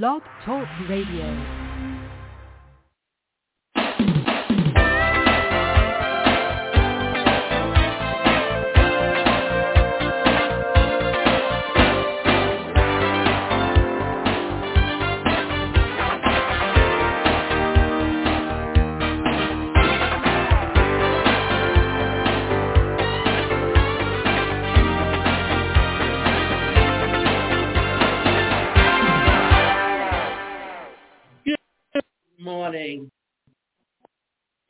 Blog Talk Radio. Morning.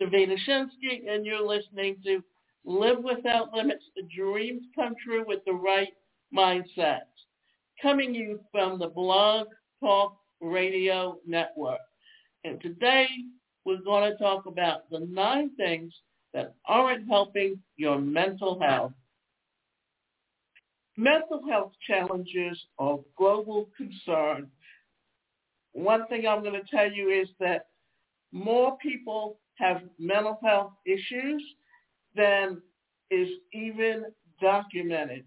Davina Shinsky, and you're listening to Live Without Limits, the Dreams Come True with the Right Mindset. Coming you from the Blog Talk Radio Network. And today we're going to talk about the nine things that aren't helping your mental health. Mental health challenges are global concern one thing I'm going to tell you is that more people have mental health issues than is even documented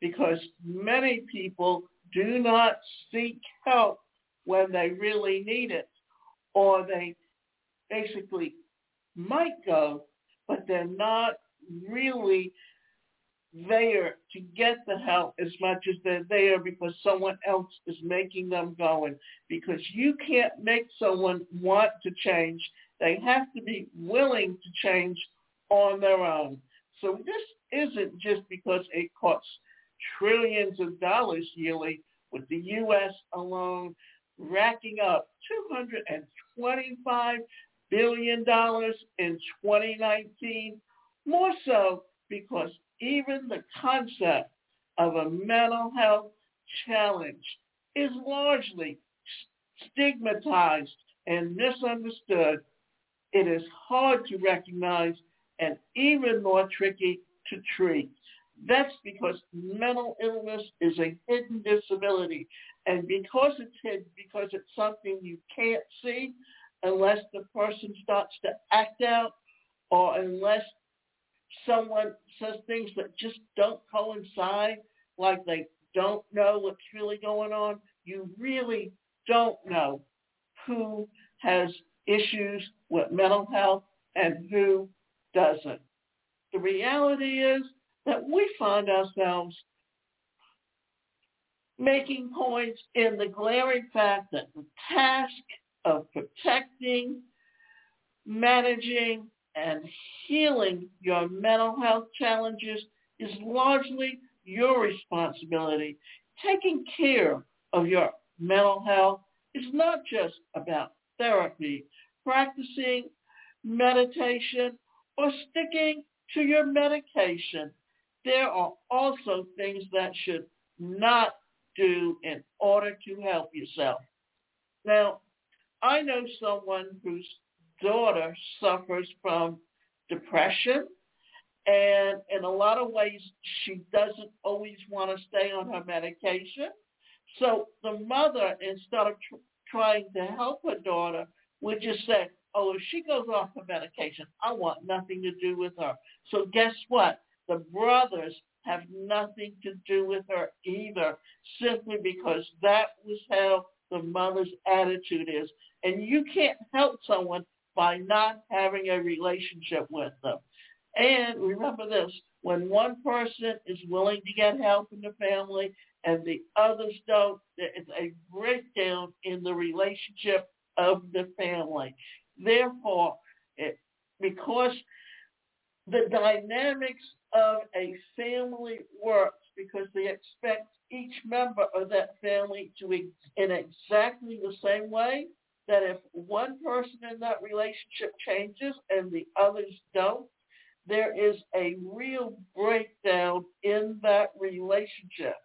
because many people do not seek help when they really need it or they basically might go, but they're not really there to get the help as much as they're there because someone else is making them go. And because you can't make someone want to change, they have to be willing to change on their own. So this isn't just because it costs trillions of dollars yearly with the U.S. alone racking up $225 billion in 2019, more so because even the concept of a mental health challenge is largely stigmatized and misunderstood. It is hard to recognize and even more tricky to treat. That's because mental illness is a hidden disability. And because it's hidden, because it's something you can't see unless the person starts to act out or unless someone says things that just don't coincide, like they don't know what's really going on, you really don't know who has issues with mental health and who doesn't. The reality is that we find ourselves making points in the glaring fact that the task of protecting, managing, and healing your mental health challenges is largely your responsibility. Taking care of your mental health is not just about therapy, practicing meditation, or sticking to your medication. There are also things that should not do in order to help yourself. Now, I know someone who's daughter suffers from depression. And in a lot of ways, she doesn't always want to stay on her medication. So the mother, instead of tr- trying to help her daughter, would just say, oh, if she goes off her medication, I want nothing to do with her. So guess what? The brothers have nothing to do with her either, simply because that was how the mother's attitude is. And you can't help someone by not having a relationship with them. And remember this, when one person is willing to get help in the family and the others don't, there is a breakdown in the relationship of the family. Therefore, it, because the dynamics of a family works because they expect each member of that family to in exactly the same way, that if one person in that relationship changes and the others don't, there is a real breakdown in that relationship.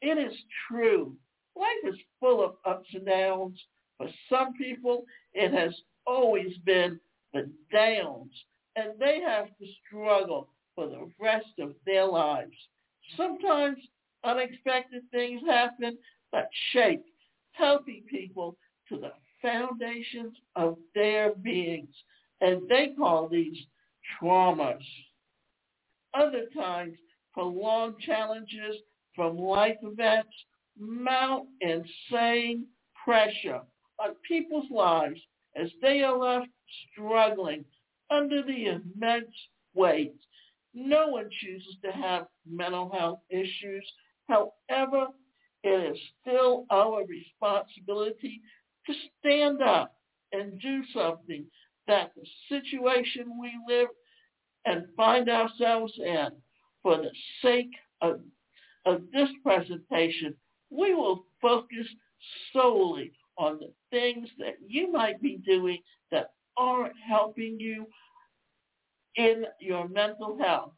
It is true. Life is full of ups and downs. For some people, it has always been the downs, and they have to struggle for the rest of their lives. Sometimes unexpected things happen that shake healthy people to the foundations of their beings. And they call these traumas. Other times, prolonged challenges from life events mount insane pressure on people's lives as they are left struggling under the immense weight. No one chooses to have mental health issues. However, it is still our responsibility to stand up and do something that the situation we live and find ourselves in for the sake of, of this presentation, we will focus solely on the things that you might be doing that aren't helping you in your mental health.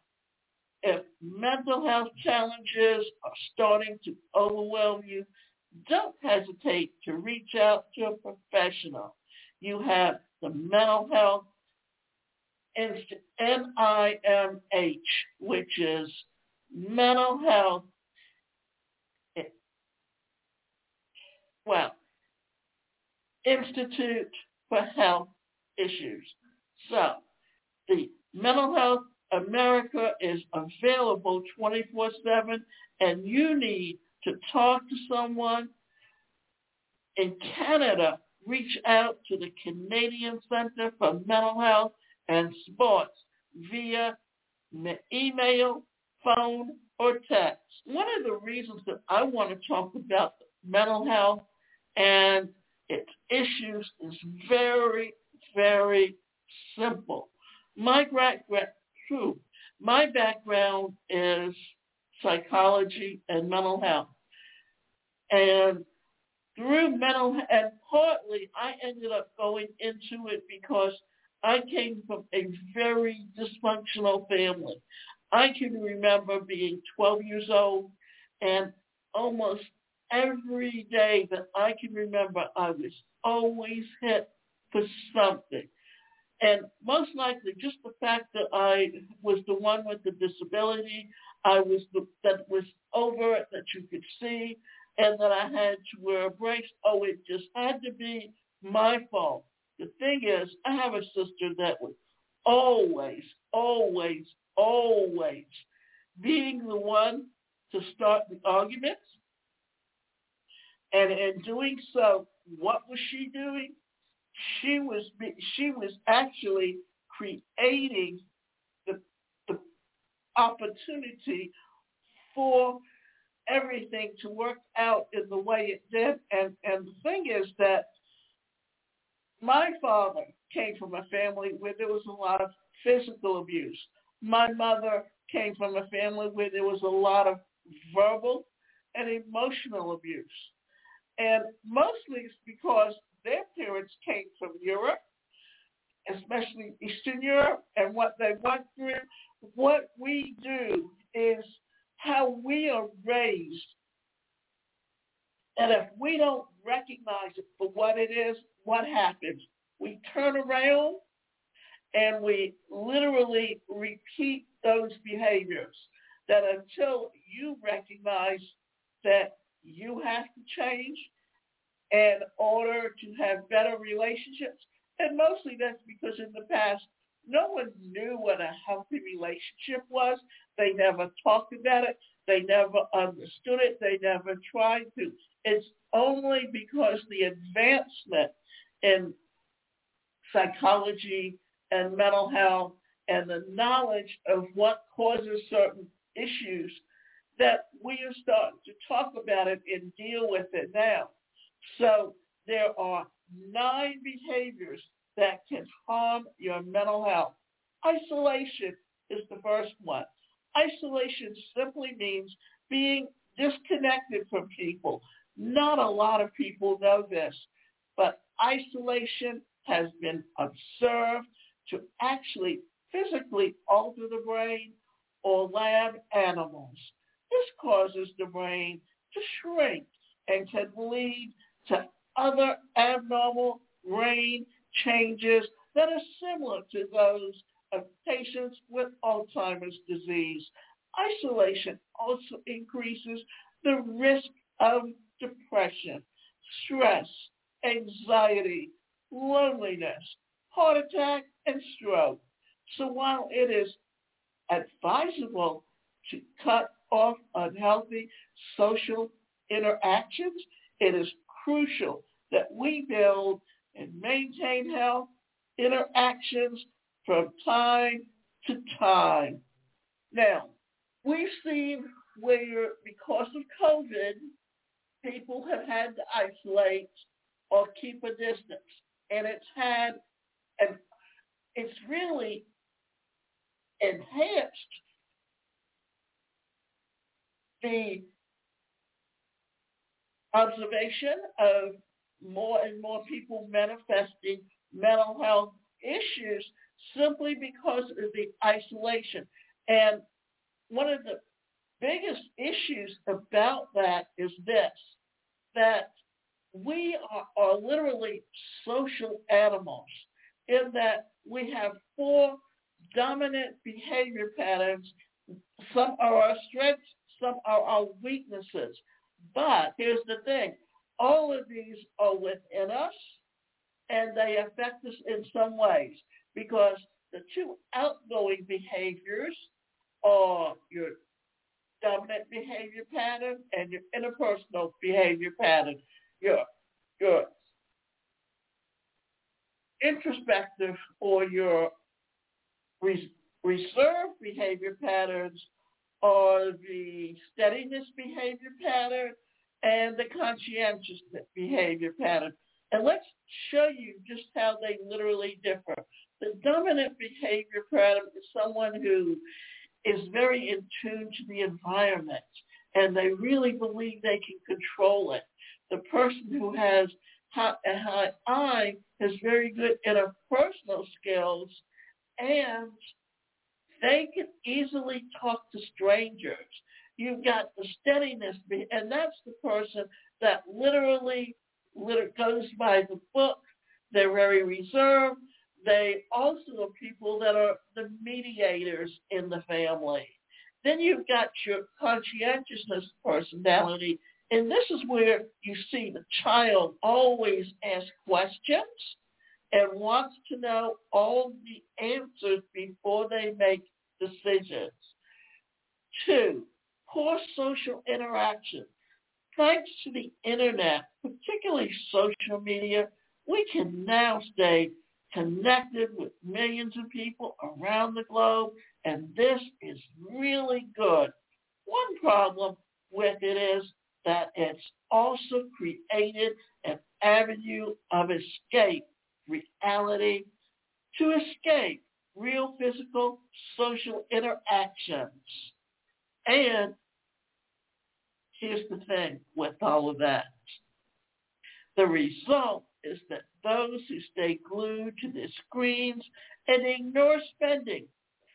If mental health challenges are starting to overwhelm you, don't hesitate to reach out to a professional. You have the Mental Health NIMH, which is Mental Health, well, Institute for Health Issues. So the Mental Health America is available 24-7 and you need to talk to someone in Canada, reach out to the Canadian Center for Mental Health and Sports via email, phone, or text. One of the reasons that I want to talk about mental health and its issues is very, very simple. My background, true, my background is psychology and mental health. And through mental, and partly I ended up going into it because I came from a very dysfunctional family. I can remember being 12 years old and almost every day that I can remember, I was always hit for something. And most likely just the fact that I was the one with the disability, I was the, that was over it, that you could see, and that I had to wear a brace. Oh, it just had to be my fault. The thing is, I have a sister that was always, always, always being the one to start the arguments. And in doing so, what was she doing? She was she was actually creating the, the opportunity for everything to work out in the way it did. And and the thing is that my father came from a family where there was a lot of physical abuse. My mother came from a family where there was a lot of verbal and emotional abuse. And mostly it's because their parents came from Europe, especially Eastern Europe, and what they went through. What we do is how we are raised. And if we don't recognize it for what it is, what happens? We turn around and we literally repeat those behaviors that until you recognize that you have to change in order to have better relationships. And mostly that's because in the past, no one knew what a healthy relationship was. They never talked about it. They never understood it. They never tried to. It's only because the advancement in psychology and mental health and the knowledge of what causes certain issues that we are starting to talk about it and deal with it now. So there are nine behaviors that can harm your mental health. Isolation is the first one. Isolation simply means being disconnected from people. Not a lot of people know this, but isolation has been observed to actually physically alter the brain or lab animals. This causes the brain to shrink and can lead to other abnormal brain changes that are similar to those of patients with Alzheimer's disease. Isolation also increases the risk of depression, stress, anxiety, loneliness, heart attack, and stroke. So while it is advisable to cut off unhealthy social interactions, it is crucial that we build and maintain health interactions from time to time. Now, we've seen where because of COVID, people have had to isolate or keep a distance. And it's had, and it's really enhanced the observation of more and more people manifesting mental health issues simply because of the isolation. And one of the biggest issues about that is this, that we are, are literally social animals in that we have four dominant behavior patterns. Some are our strengths, some are our weaknesses. But here's the thing, all of these are within us and they affect us in some ways because the two outgoing behaviors are your dominant behavior pattern and your interpersonal behavior pattern. Your, your introspective or your res- reserved behavior patterns are the steadiness behavior pattern and the conscientious behavior pattern. And let's show you just how they literally differ. The dominant behavior pattern is someone who is very in tune to the environment and they really believe they can control it. The person who has a high I has very good interpersonal skills and they can easily talk to strangers. You've got the steadiness, and that's the person that literally goes by the book. They're very reserved. They also are people that are the mediators in the family. Then you've got your conscientiousness personality, and this is where you see the child always ask questions and wants to know all the answers before they make decisions. Two, poor social interaction. Thanks to the internet, particularly social media, we can now stay connected with millions of people around the globe, and this is really good. One problem with it is that it's also created an avenue of escape reality to escape real physical social interactions. And here's the thing with all of that. The result is that those who stay glued to their screens and ignore spending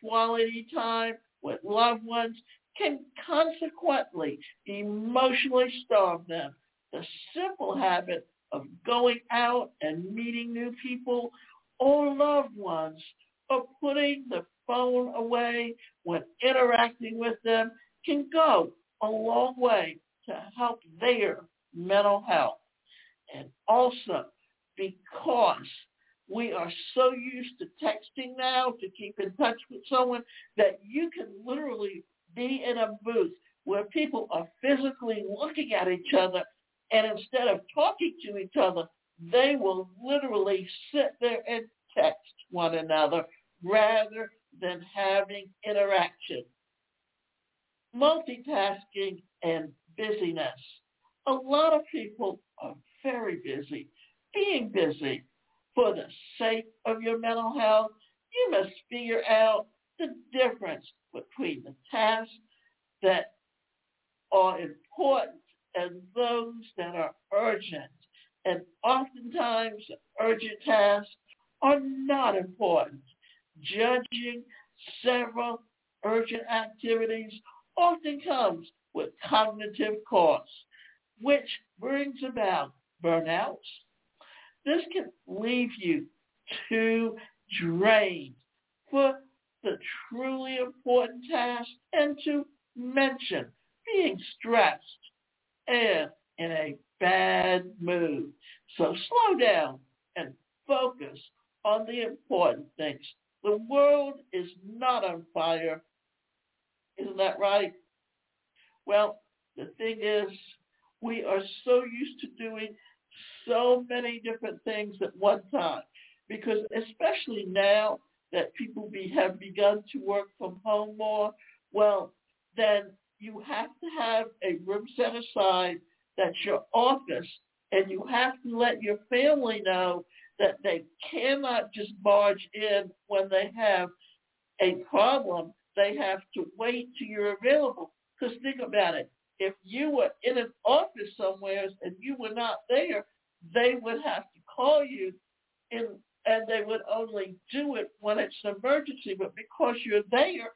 quality time with loved ones can consequently emotionally starve them. The simple habit of going out and meeting new people or loved ones or putting the phone away when interacting with them can go a long way to help their mental health. And also because we are so used to texting now to keep in touch with someone that you can literally be in a booth where people are physically looking at each other and instead of talking to each other, they will literally sit there and text one another rather than having interaction. Multitasking and busyness. A lot of people are very busy. Being busy for the sake of your mental health, you must figure out the difference between the tasks that are important and those that are urgent. And oftentimes urgent tasks are not important. Judging several urgent activities often comes with cognitive costs, which brings about burnouts. This can leave you too drained for the truly important task and to mention being stressed and in a bad mood. So slow down and focus on the important things. The world is not on fire. Isn't that right? Well, the thing is, we are so used to doing so many different things at one time because especially now that people be, have begun to work from home more, well, then you have to have a room set aside that's your office and you have to let your family know that they cannot just barge in when they have a problem. They have to wait till you're available. Because think about it. If you were in an office somewhere and you were not there, they would have to call you in, and they would only do it when it's an emergency. But because you're there,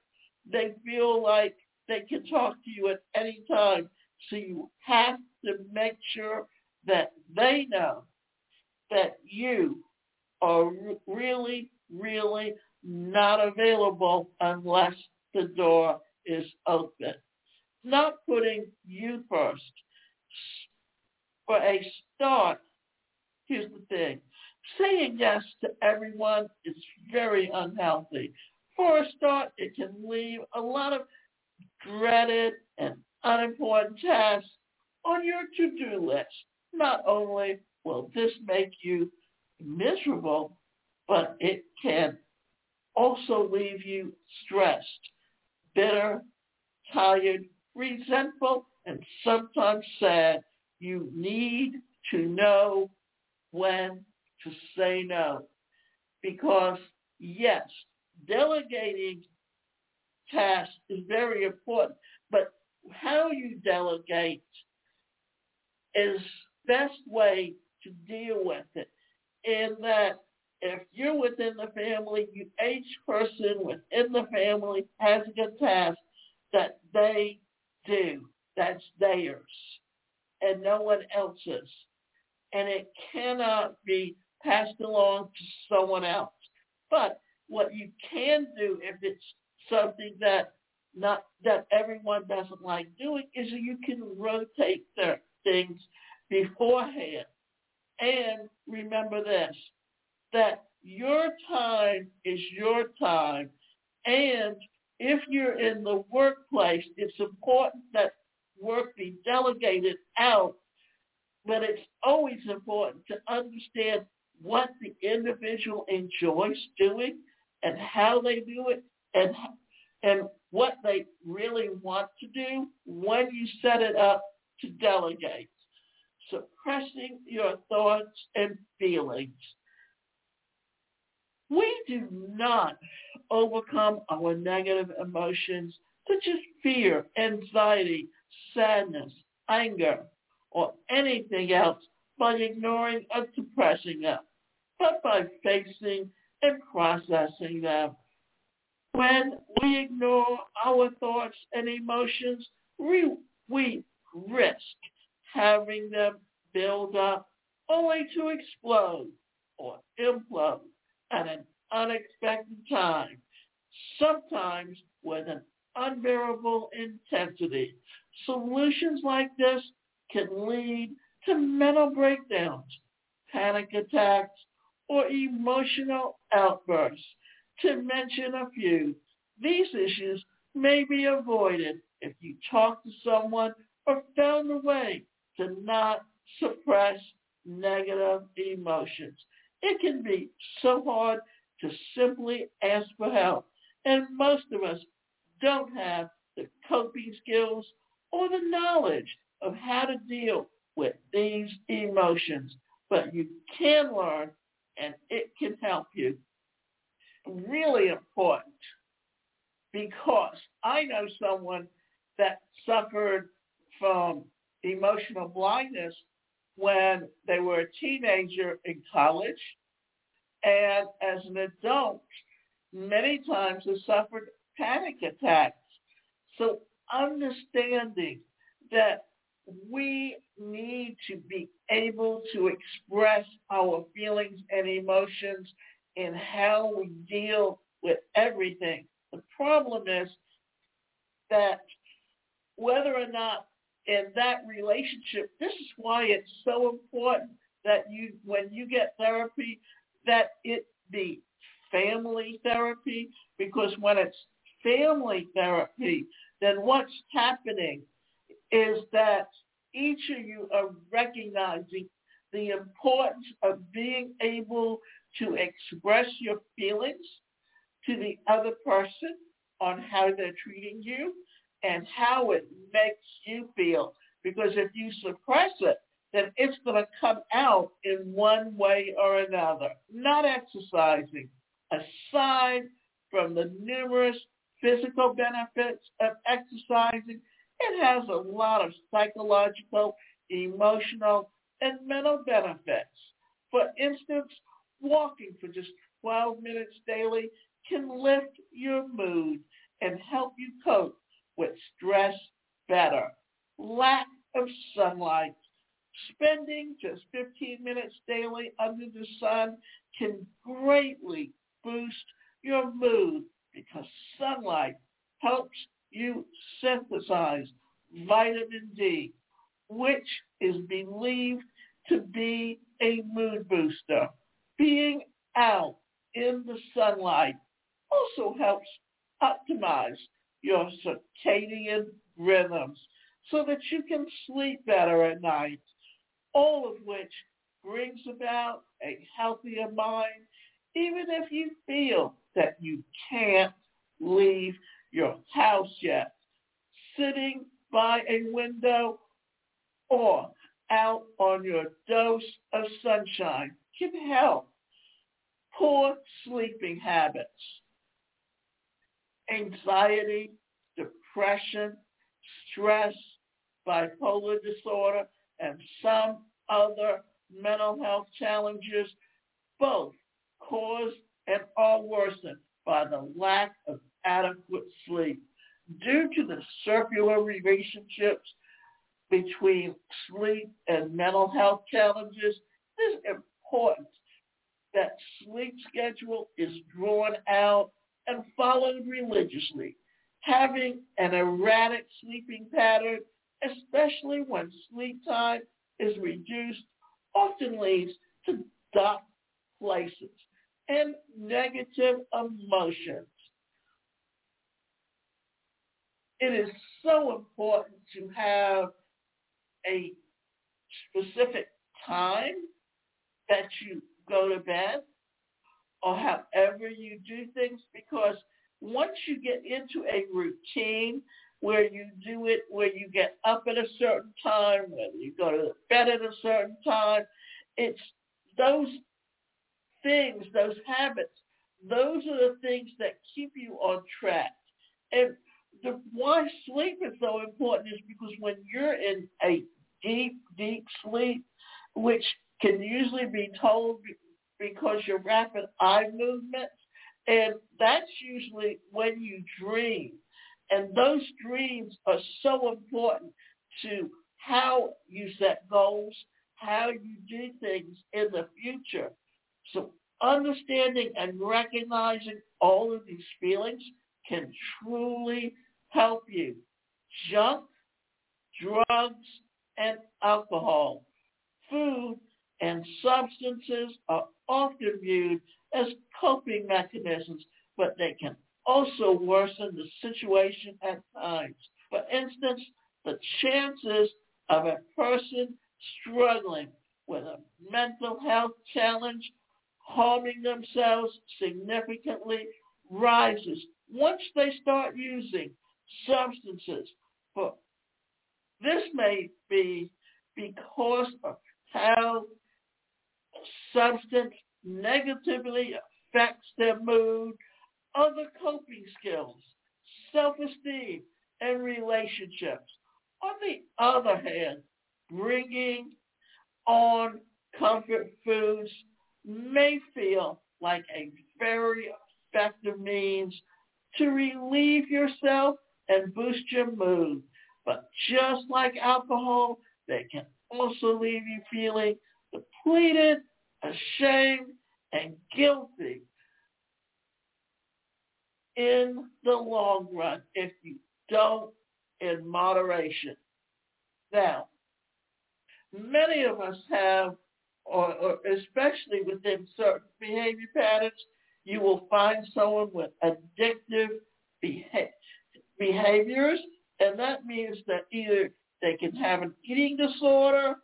they feel like they can talk to you at any time. So you have to make sure that they know that you are really, really not available unless the door is open. Not putting you first. For a start, here's the thing. Saying yes to everyone is very unhealthy. For a start, it can leave a lot of dreaded and unimportant tasks on your to-do list. Not only will this make you miserable, but it can also leave you stressed, bitter, tired, resentful, and sometimes sad. You need to know when to say no. Because yes, delegating tasks is very important, but how you delegate is best way to deal with it in that if you're within the family, you, each person within the family has a task that they do. That's theirs and no one else's. And it cannot be passed along to someone else. But what you can do if it's something that not that everyone doesn't like doing is you can rotate their things beforehand. And remember this, that your time is your time. And if you're in the workplace, it's important that work be delegated out, but it's always important to understand what the individual enjoys doing and how they do it and and what they really want to do when you set it up to delegate. Suppressing your thoughts and feelings. We do not overcome our negative emotions such as fear, anxiety, sadness, anger, or anything else by ignoring or suppressing them, but by facing and processing them. When we ignore our thoughts and emotions, we, we risk having them build up only to explode or implode at an unexpected time, sometimes with an unbearable intensity. Solutions like this can lead to mental breakdowns, panic attacks, or emotional outbursts, to mention a few. These issues may be avoided if you talk to someone or found a way to not suppress negative emotions. It can be so hard to simply ask for help. And most of us don't have the coping skills or the knowledge of how to deal with these emotions. But you can learn and it can help you. Really important because I know someone that suffered from emotional blindness when they were a teenager in college and as an adult many times has suffered panic attacks. So understanding that we need to be able to express our feelings and emotions and how we deal with everything. The problem is that whether or not in that relationship, this is why it's so important that you, when you get therapy, that it be family therapy, because when it's family therapy, then what's happening is that each of you are recognizing the importance of being able to express your feelings to the other person on how they're treating you and how it makes you feel. Because if you suppress it, then it's going to come out in one way or another. Not exercising. Aside from the numerous physical benefits of exercising, it has a lot of psychological, emotional, and mental benefits. For instance, walking for just 12 minutes daily can lift your mood and help you cope with stress better. Lack of sunlight. Spending just 15 minutes daily under the sun can greatly boost your mood because sunlight helps you synthesize vitamin D, which is believed to be a mood booster. Being out in the sunlight also helps optimize your circadian rhythms so that you can sleep better at night, all of which brings about a healthier mind, even if you feel that you can't leave your house yet. Sitting by a window or out on your dose of sunshine can help. Poor sleeping habits, anxiety, depression, stress, bipolar disorder, and some other mental health challenges both caused and are worsened by the lack of adequate sleep. Due to the circular relationships between sleep and mental health challenges, it is important that sleep schedule is drawn out and followed religiously. Having an erratic sleeping pattern, especially when sleep time is reduced, often leads to dark places and negative emotions. It is so important to have a specific time that you go to bed or however you do things because once you get into a routine where you do it, where you get up at a certain time, whether you go to bed at a certain time, it's those things, those habits, those are the things that keep you on track. And the why sleep is so important is because when you're in a deep, deep sleep, which can usually be told because your rapid eye movements, and that's usually when you dream. And those dreams are so important to how you set goals, how you do things in the future. So understanding and recognizing all of these feelings can truly help you. Junk, drugs, and alcohol, food, and substances are often viewed as coping mechanisms, but they can also worsen the situation at times. For instance, the chances of a person struggling with a mental health challenge harming themselves significantly rises once they start using substances. But this may be because of how substance negatively affects their mood, other coping skills, self-esteem, and relationships. On the other hand, bringing on comfort foods may feel like a very effective means to relieve yourself and boost your mood. But just like alcohol, they can also leave you feeling depleted, ashamed, and guilty in the long run if you don't in moderation. Now, many of us have, or, or especially within certain behavior patterns, you will find someone with addictive beha- behaviors, and that means that either they can have an eating disorder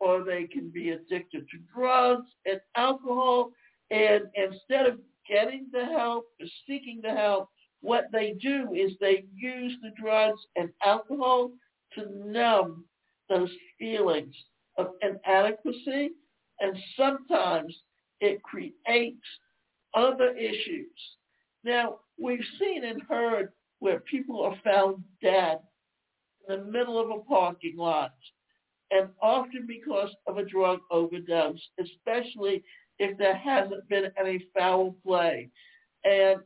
or they can be addicted to drugs and alcohol. And instead of getting the help seeking the help, what they do is they use the drugs and alcohol to numb those feelings of inadequacy. And sometimes it creates other issues. Now, we've seen and heard where people are found dead in the middle of a parking lot, and often because of a drug overdose, especially if there hasn't been any foul play. And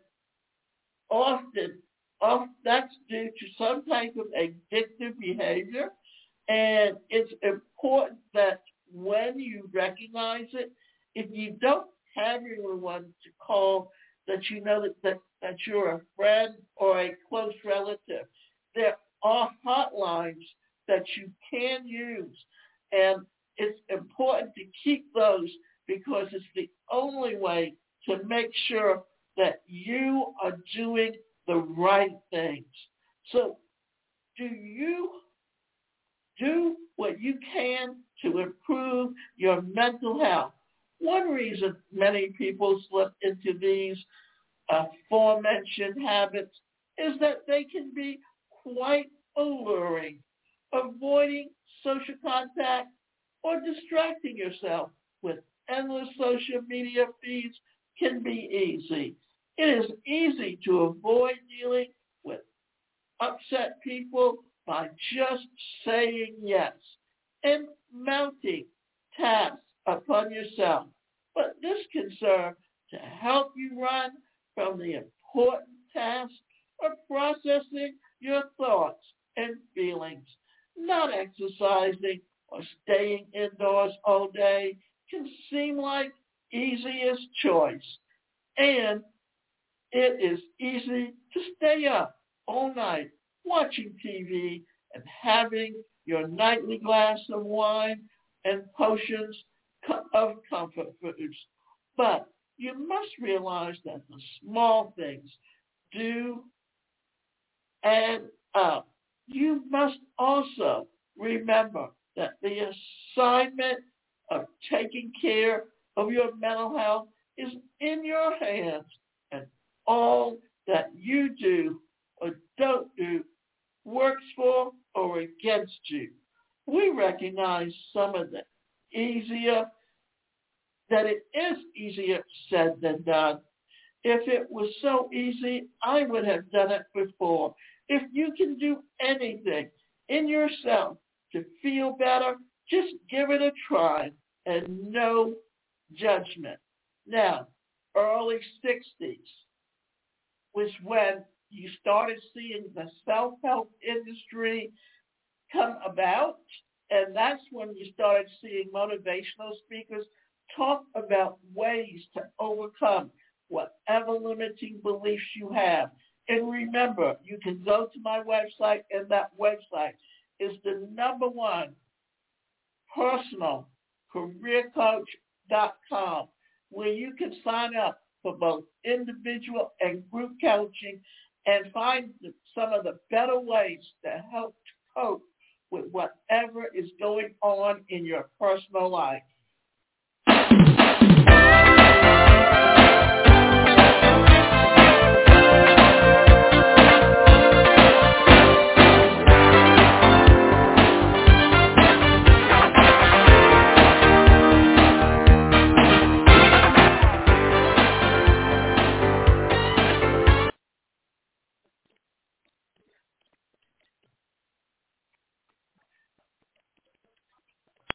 often, often that's due to some type of addictive behavior. And it's important that when you recognize it, if you don't have anyone to call that you know that, that, that you're a friend or a close relative, there are hotlines that you can use. And it's important to keep those because it's the only way to make sure that you are doing the right things. So do you do what you can to improve your mental health? One reason many people slip into these aforementioned habits is that they can be quite alluring. Avoiding social contact or distracting yourself with endless social media feeds can be easy. It is easy to avoid dealing with upset people by just saying yes and mounting tasks upon yourself. But this can serve to help you run from the important task of processing your thoughts and feelings. Not exercising or staying indoors all day can seem like easiest choice. And it is easy to stay up all night watching TV and having your nightly glass of wine and potions of comfort foods. But you must realize that the small things do add up. You must also remember that the assignment of taking care of your mental health is in your hands and all that you do or don't do works for or against you. We recognize some of the easier, that it is easier said than done. If it was so easy, I would have done it before. If you can do anything in yourself to feel better, just give it a try and no judgment. Now, early 60s was when you started seeing the self-help industry come about. And that's when you started seeing motivational speakers talk about ways to overcome whatever limiting beliefs you have. And remember, you can go to my website, and that website is the number one personalcareercoach.com, where you can sign up for both individual and group coaching and find some of the better ways to help cope with whatever is going on in your personal life.